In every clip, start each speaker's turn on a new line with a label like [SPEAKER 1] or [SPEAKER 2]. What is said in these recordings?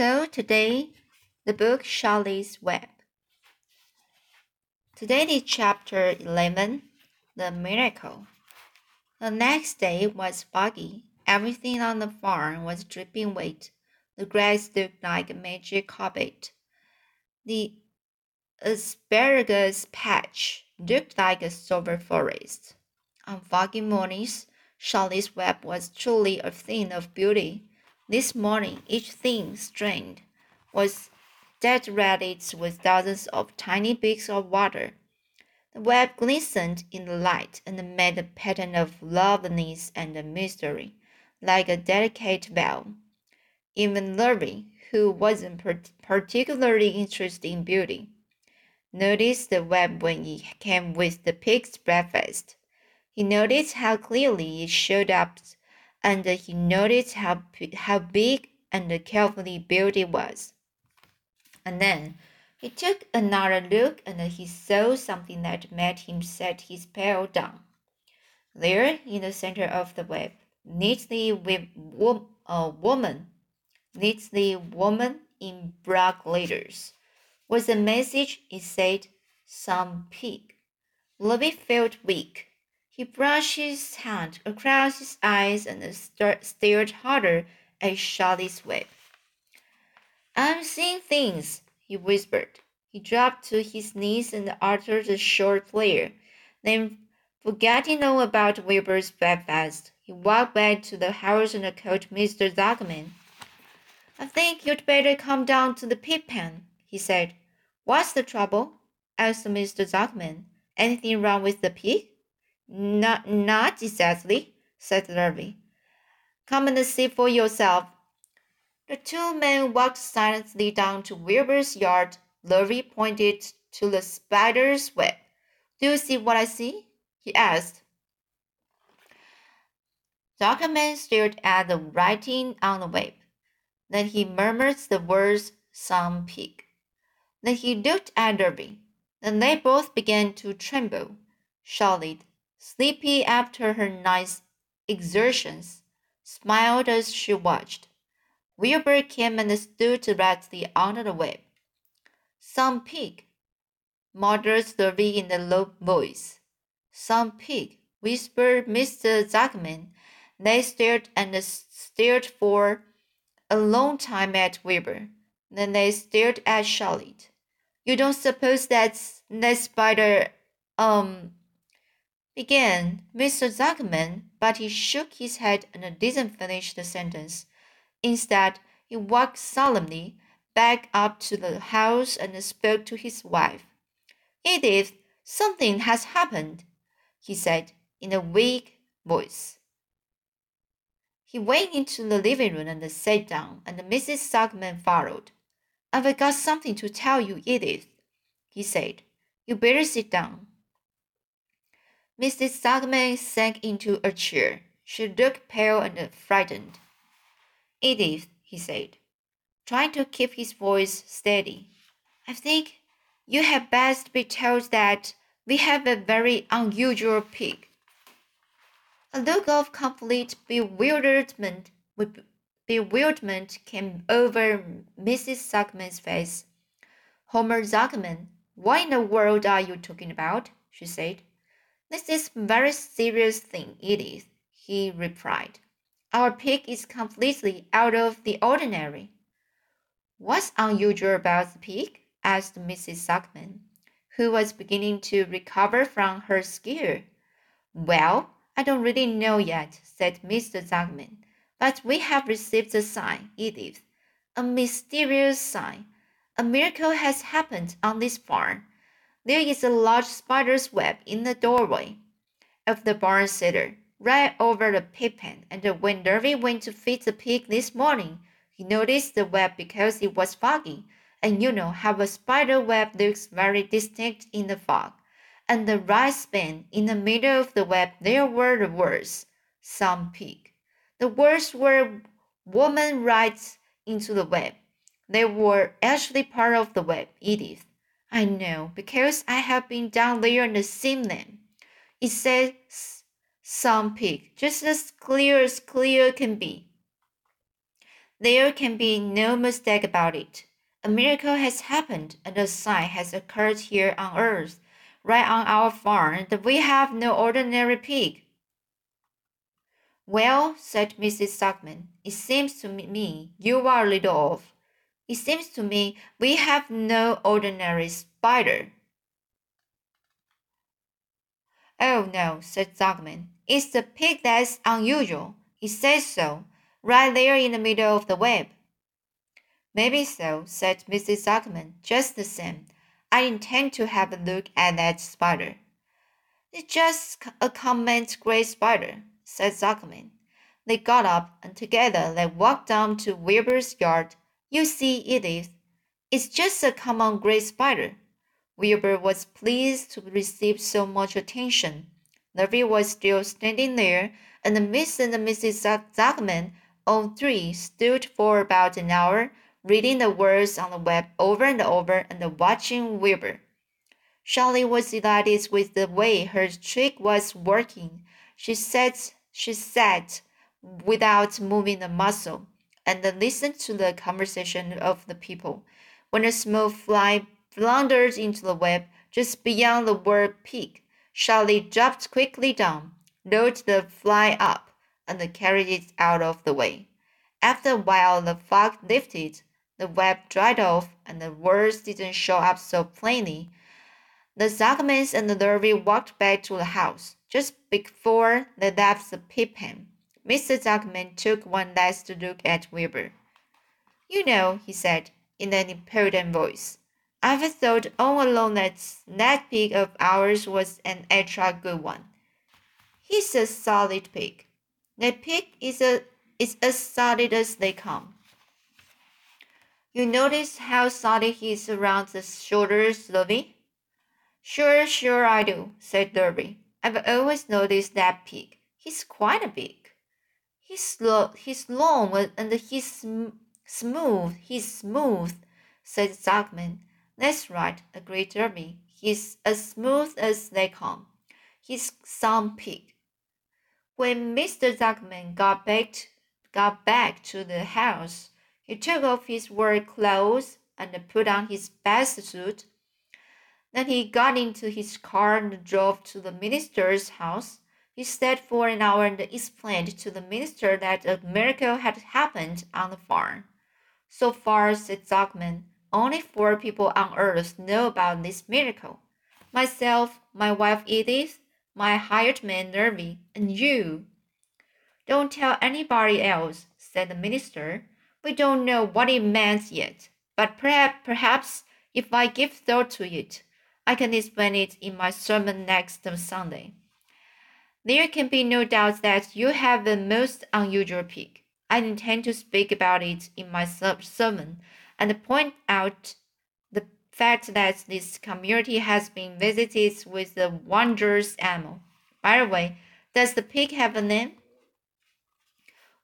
[SPEAKER 1] So today, the book Charlotte's Web. Today is chapter 11, The Miracle. The next day was foggy. Everything on the farm was dripping wet. The grass looked like a magic carpet. The asparagus patch looked like a silver forest. On foggy mornings, Charlotte's Web was truly a thing of beauty. This morning, each thing strained was dead decorated with dozens of tiny beaks of water. The web glistened in the light and made a pattern of loveliness and mystery, like a delicate veil. Even Lurvy, who wasn't particularly interested in beauty, noticed the web when he came with the pig's breakfast. He noticed how clearly it showed up and he noticed how, how big and carefully built it was. And then he took another look and he saw something that made him set his pail down. There, in the center of the web, neatly with a woman, neatly woman in black letters, was a message. It said, "Some pig." Lurvy felt weak. He brushed his hand across his eyes and stared harder at Charlotte's web. I'm seeing things, he whispered. He dropped to his knees and uttered a short prayer. Then, forgetting all about Wilbur's breakfast, he walked back to the house and called Mr. Zuckerman. I think you'd better come down to the pig pen, he said. What's the trouble? asked Mr. Zuckerman. Anything wrong with the pig? Not, not exactly, said Lurvy. Come and see for yourself. The two men walked silently down to Wilbur's yard. Lurvy pointed to the spider's web. Do you see what I see? he asked. Zuckerman stared at the writing on the web. Then he murmured the words, some pig. Then he looked at Lurvy. Then they both began to tremble. Charlotte sleepy after her night's exertions, smiled as she watched. Wilbur came and stood directly under the web. Some pig, muttered Lurvy in a low voice. Some pig, whispered Mr. Zuckerman. They stared and stared for a long time at Wilbur. Then they stared at Charlotte. You don't suppose that's that spider, um, began Mr. Zuckerman, but he shook his head and didn't finish the sentence. Instead, he walked solemnly back up to the house and spoke to his wife. Edith, something has happened, he said in a weak voice. He went into the living room and sat down, and Mrs. Zuckerman followed. I've got something to tell you, Edith, he said. You better sit down. Mrs. Zuckerman sank into a chair. She looked pale and frightened. Edith, he said, trying to keep his voice steady, I think you had best be told that we have a very unusual pig. A look of complete bewilderment, bewilderment came over Mrs. Zuckerman's face. Homer Zuckerman, what in the world are you talking about? she said. This is very serious thing, Edith, he replied. Our pig is completely out of the ordinary. What's unusual about the pig? asked Mrs. Zuckerman, who was beginning to recover from her scare. Well, I don't really know yet, said Mr. Zuckerman, but we have received a sign, Edith, a mysterious sign. A miracle has happened on this farm. There is a large spider's web in the doorway of the barn cellar, right over the pig pen, and when Lurvy went to feed the pig this morning, he noticed the web because it was foggy, and you know how a spider web looks very distinct in the fog. And the right span in the middle of the web there were the words, some pig. The words were woman right into the web. They were actually part of the web, Edith. I know, because I have been down there and seen them. It says some pig, just as clear as clear can be. There can be no mistake about it. A miracle has happened, and a sign has occurred here on earth, right on our farm, that we have no ordinary pig. Well, said Mrs. Zuckerman, it seems to me you are a little off. It seems to me we have no ordinary spider. Oh no, said Zuckerman. It's the pig that's unusual. It says so, right there in the middle of the web. Maybe so, said Mrs. Zuckerman. Just the same, I intend to have a look at that spider. It's just a common gray spider, said Zuckerman. They got up, and together they walked down to Wilbur's yard. You see, Edith, it's just a common gray spider. Wilbur was pleased to receive so much attention. Lurvy was still standing there, and Miss and Mrs. Zuckerman, all three, stood for about an hour, reading the words on the web over and over and watching Wilbur. Charlie was delighted with the way her trick was working. She sat she sat without moving a muscle and listened to the conversation of the people. When a small fly floundered into the web just beyond the word pig, Charlie dropped quickly down, rolled the fly up, and carried it out of the way. After a while, the fog lifted, the web dried off, and the words didn't show up so plainly. The Zuckermans and the Lurvy walked back to the house. Just before they left the pig pen, Mr. Zuckerman took one last look at Wilbur. You know, he said in an impudent voice, I've thought all along that that pig of ours was an extra good one. He's a solid pig. That pig is a is as solid as they come. You notice how solid he is around the shoulders, Lurvy? Sure, sure I do, said Lurvy. I've always noticed that pig. He's quite a big. He's, lo- he's long and he's sm- smooth. He's smooth, said Zuckerman. That's right, agreed Lurvy. He's as smooth as they come. He's some pig. When Mr. Zuckerman got back, got back to the house, he took off his work clothes and put on his best suit then he got into his car and drove to the minister's house. He stayed for an hour and explained to the minister that a miracle had happened on the farm. So far, said Zuckerman, only four people on earth know about this miracle myself, my wife Edith, my hired man Lurvy, and you. Don't tell anybody else, said the minister. We don't know what it means yet, but perhaps, perhaps if I give thought to it, I can explain it in my sermon next Sunday. There can be no doubt that you have the most unusual pig. I intend to speak about it in my sermon and point out the fact that this community has been visited with a wondrous animal. By the way, does the pig have a name?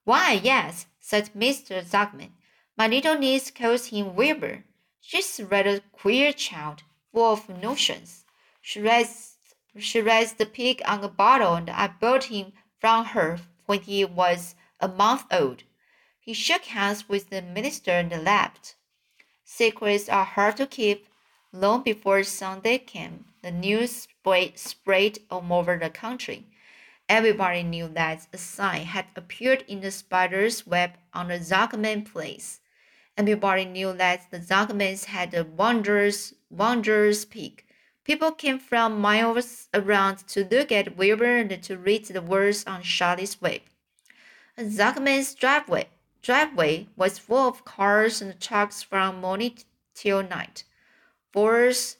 [SPEAKER 1] Why, yes, said Mr. Zuckerman. My little niece calls him Wilbur. She's a rather queer child full of notions. She raised, she raised the pig on a bottle and I bought him from her when he was a month old. He shook hands with the minister and left. Secrets are hard to keep. Long before Sunday came, the news spread all over the country. Everybody knew that a sign had appeared in the spider's web on the Zuckerman place. Everybody knew that the Zuckermans had a wondrous, wondrous pig. People came from miles around to look at Wilbur and to read the words on Charlie's web. Zuckerman's driveway, driveway was full of cars and trucks from morning till night. Fords,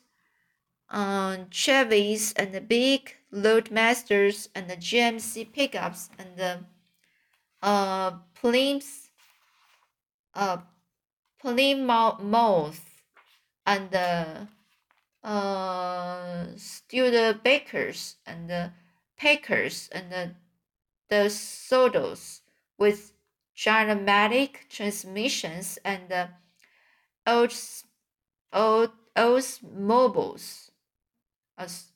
[SPEAKER 1] um, Chevys, and the big Roadmasters, and the GMC pickups, and the uh, Plymouth, uh, Plymouth and the uh, Studebakers and the Packards and the, the Sodos with gyromatic transmissions and the old, old, Oldsmobiles. As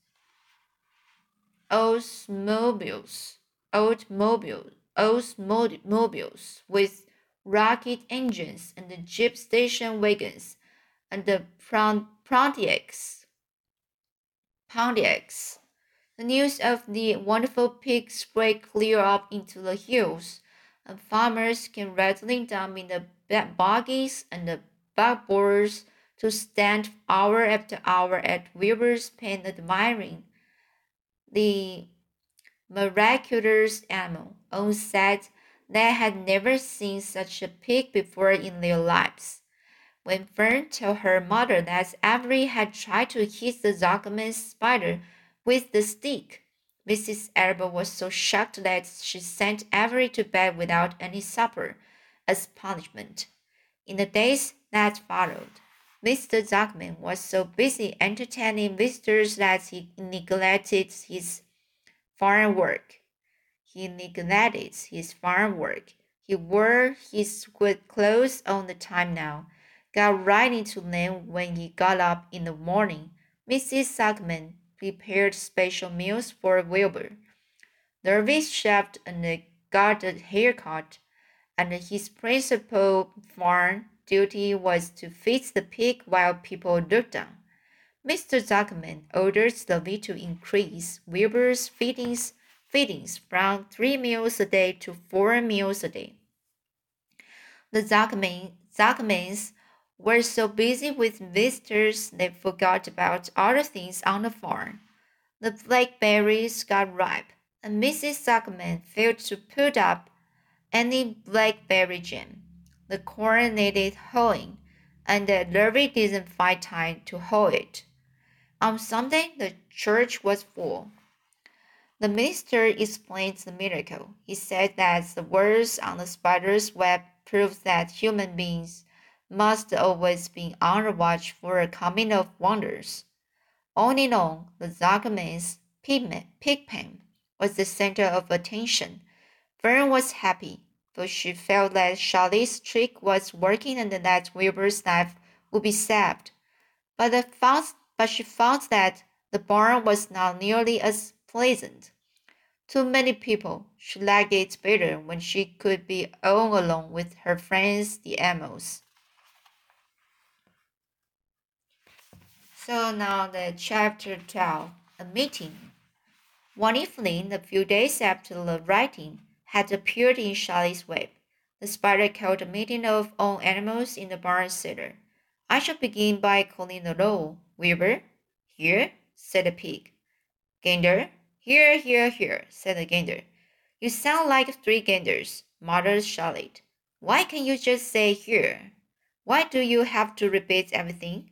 [SPEAKER 1] Oldsmobiles, old mobile, Oldsmobiles with rocket engines, and the jeep station wagons, and the Pontiacs. Pontiacs. The news of the wonderful pig spread clear up into the hills, and farmers came rattling down in the buggies and the buckboards to stand hour after hour at Wilbur's pen admiring the miraculous animal. All said they had never seen such a pig before in their lives. When Fern told her mother that Avery had tried to hit the Zuckerman spider with the stick, Mrs. Arable was so shocked that she sent Avery to bed without any supper as punishment. In the days that followed, Mr. Zuckerman was so busy entertaining visitors that he neglected his farm work. He neglected his farm work. He wore his good clothes all the time now, got right into them when he got up in the morning. Mrs. Zuckerman prepared special meals for Wilbur. Nervous shaved and got a haircut, and his principal farm duty was to feed the pig while people looked on. Mr. Zuckerman ordered Lurvy to increase Wilbur's feedings, feedings from three meals a day to four meals a day. The Zuckerman, Zuckermans were so busy with visitors they forgot about other things on the farm. The blackberries got ripe, and Mrs. Zuckerman failed to put up any blackberry jam. The corn needed hoeing, and the Lurvy didn't find time to hoe it. On Sunday, the church was full. The minister explained the miracle. He said that the words on the spider's web proved that human beings must always be on the watch for a coming of wonders. On and on, the Zuckerman's pig pen was the center of attention. Fern was happy, for she felt that Charlotte's trick was working and that Wilbur's life would be saved. But the fast but she found that the barn was not nearly as pleasant. Too many people. She liked it better when she could be all alone with her friends, the animals. So now the chapter 12, a meeting. One evening, a few days after the writing had appeared in Charlotte's web, the spider called a meeting of all animals in the barn cellar. I shall begin by calling the roll. Wilbur, here, said the pig. Gander, here, here, here, said the gander. You sound like three ganders, muttered Charlotte. Why can't you just say here? Why do you have to repeat everything?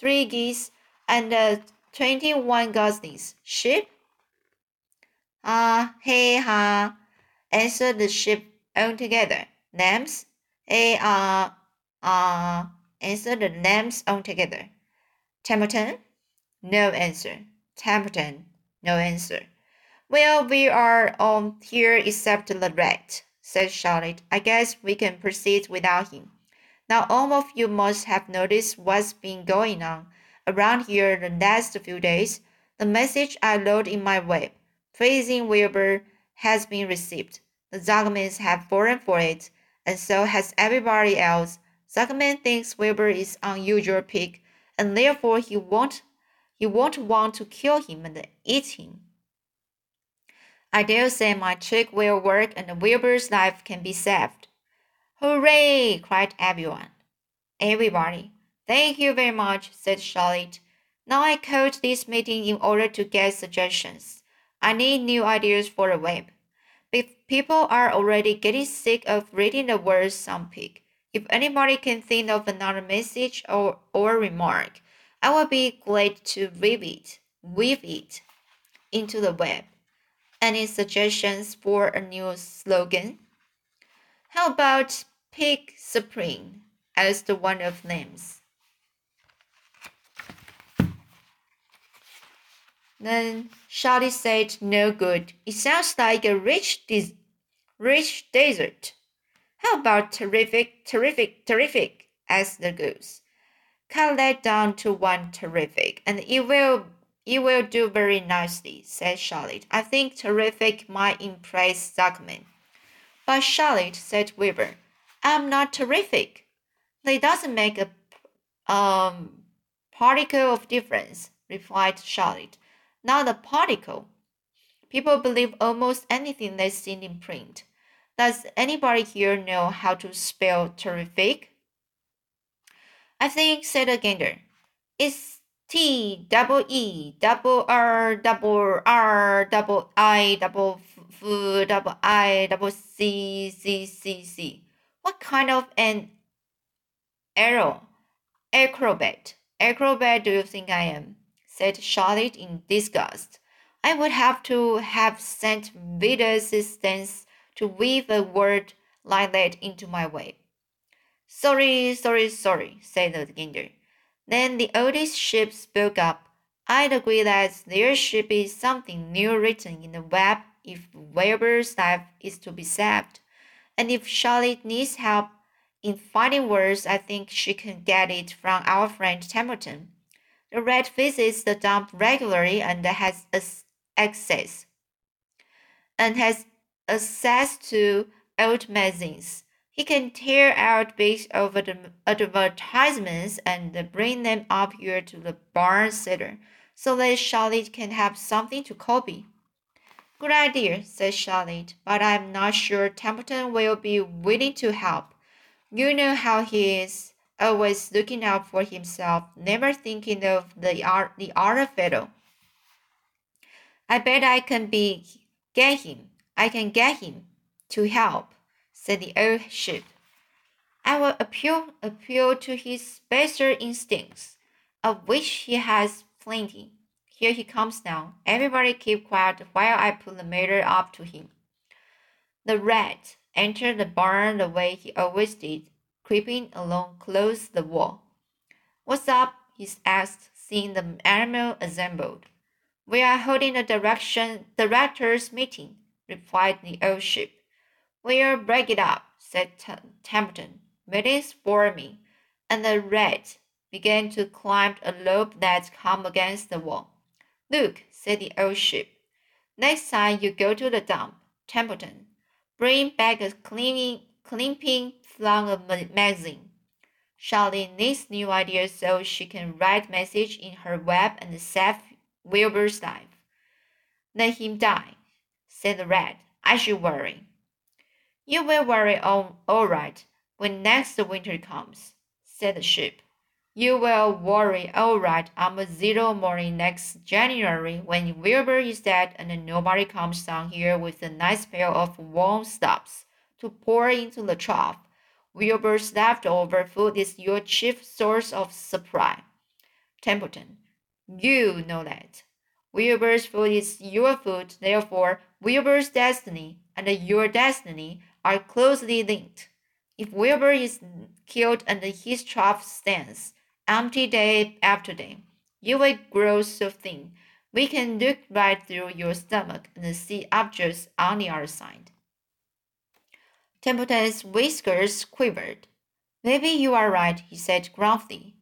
[SPEAKER 1] three geese, and uh, twenty-one goslings. Sheep? Ah, hey, ha, answered the sheep altogether. Lambs? Hey, ah, ah, answered the lambs altogether. Templeton? No answer. Templeton. No answer. Well, we are all here except the rat, said Charlotte. I guess we can proceed without him. Now, all of you must have noticed what's been going on around here the last few days. The message I wrote in my web, praising Wilbur, has been received. The Zuckermans have fallen for it, and so has everybody else. Zuckerman thinks Wilbur is unusual pig, and therefore he won't you won't want to kill him and eat him. I dare say my trick will work and Wilbur's life can be saved. Hooray! cried everyone. Everybody. Thank you very much, said Charlotte. Now I called this meeting in order to get suggestions. I need new ideas for the web. If people are already getting sick of reading the words some pig, if anybody can think of another message or, or remark, I will be glad to weave it, weave it into the web. Any suggestions for a new slogan? How about Pig Supreme, as the one of names. Then Charlie said, No good. It sounds like a rich, des- rich desert. How about terrific, terrific, terrific? asked the goose. Cut that down to one terrific, and it will it will do very nicely, said Charlotte. I think terrific might impress Zuckerman. But Charlotte, said Wilbur, I'm not terrific. That doesn't make a um, particle of difference, replied Charlotte. Not a particle. People believe almost anything they see in print. Does anybody here know how to spell terrific? I think, said the gander. It's T double E double R double R double I double F double I double C C C C. What kind of an arrow? Acrobat. Acrobat do you think I am? said Charlotte in disgust. I would have to have St. Vitus's Dance to weave a word like that into my web. Sorry, sorry, sorry, said the gander. Then the oldest sheep spoke up. I'd agree that there should be something new written in the web if Wilbur's life is to be saved. And if Charlotte needs help in finding words, I think she can get it from our friend Templeton. The rat visits the dump regularly and has access and has access to old magazines. He can tear out bits of advertisements and bring them up here to the barn cellar so that Charlotte can have something to copy. Good idea, said Charlotte, but I'm not sure Templeton will be willing to help. You know how he is always looking out for himself, never thinking of the art the other fellow. I bet I can be get him. I can get him to help, said the old sheep. I will appeal appeal to his better instincts, of which he has plenty. Here he comes now. Everybody keep quiet while I put the matter up to him. The rat entered the barn the way he always did, creeping along close the wall. What's up? he asked, seeing the animal assembled. We are holding a direction directors' meeting, replied the old sheep. We'll break it up, said Templeton. Meetings bore me, and the rat began to climb a loop that come against the wall. Look, said the old sheep. Next time you go to the dump, Templeton, bring back a cleaning, clipping flung a magazine. Charlie needs new ideas so she can write message in her web and save Wilbur's life. Let him die, said the rat. I should worry. You will worry all, all right when next winter comes, said the sheep. You will worry all right I'm a zero morning next January when Wilbur is dead and nobody comes down here with a nice pail of warm stuffs to pour into the trough Wilbur's leftover food is your chief source of supply. Templeton, you know that. Wilbur's food is your food, therefore, Wilbur's destiny and your destiny are closely linked. If Wilbur is killed and his trough stands empty day after day, you will grow so thin we can look right through your stomach and see objects on the other side. Templeton's whiskers quivered. Maybe you are right, he said gruffly.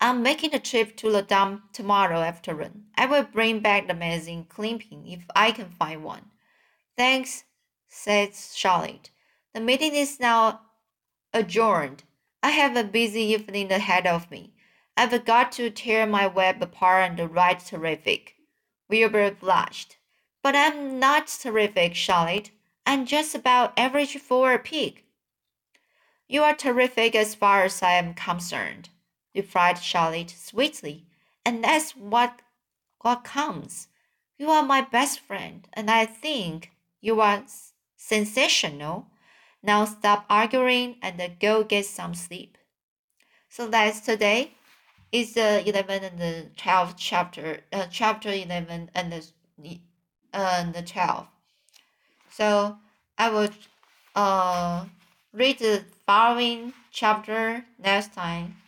[SPEAKER 1] I'm making a trip to the dump tomorrow afternoon. I will bring back the magazine clipping if I can find one. Thanks, said Charlotte. The meeting is now adjourned. I have a busy evening ahead of me. I've got to tear my web apart and write terrific. Wilbur blushed. But I'm not terrific, Charlotte I'm just about average for a pig. You are terrific as far as I am concerned, replied Charlotte sweetly, and that's what what counts. You are my best friend, and I think you are sensational. Now stop arguing and go get some sleep. So that's today. Is the 11 and the 12 chapter, uh, chapter 11 and the, uh, and the 12. So I will uh Read the following chapter next time.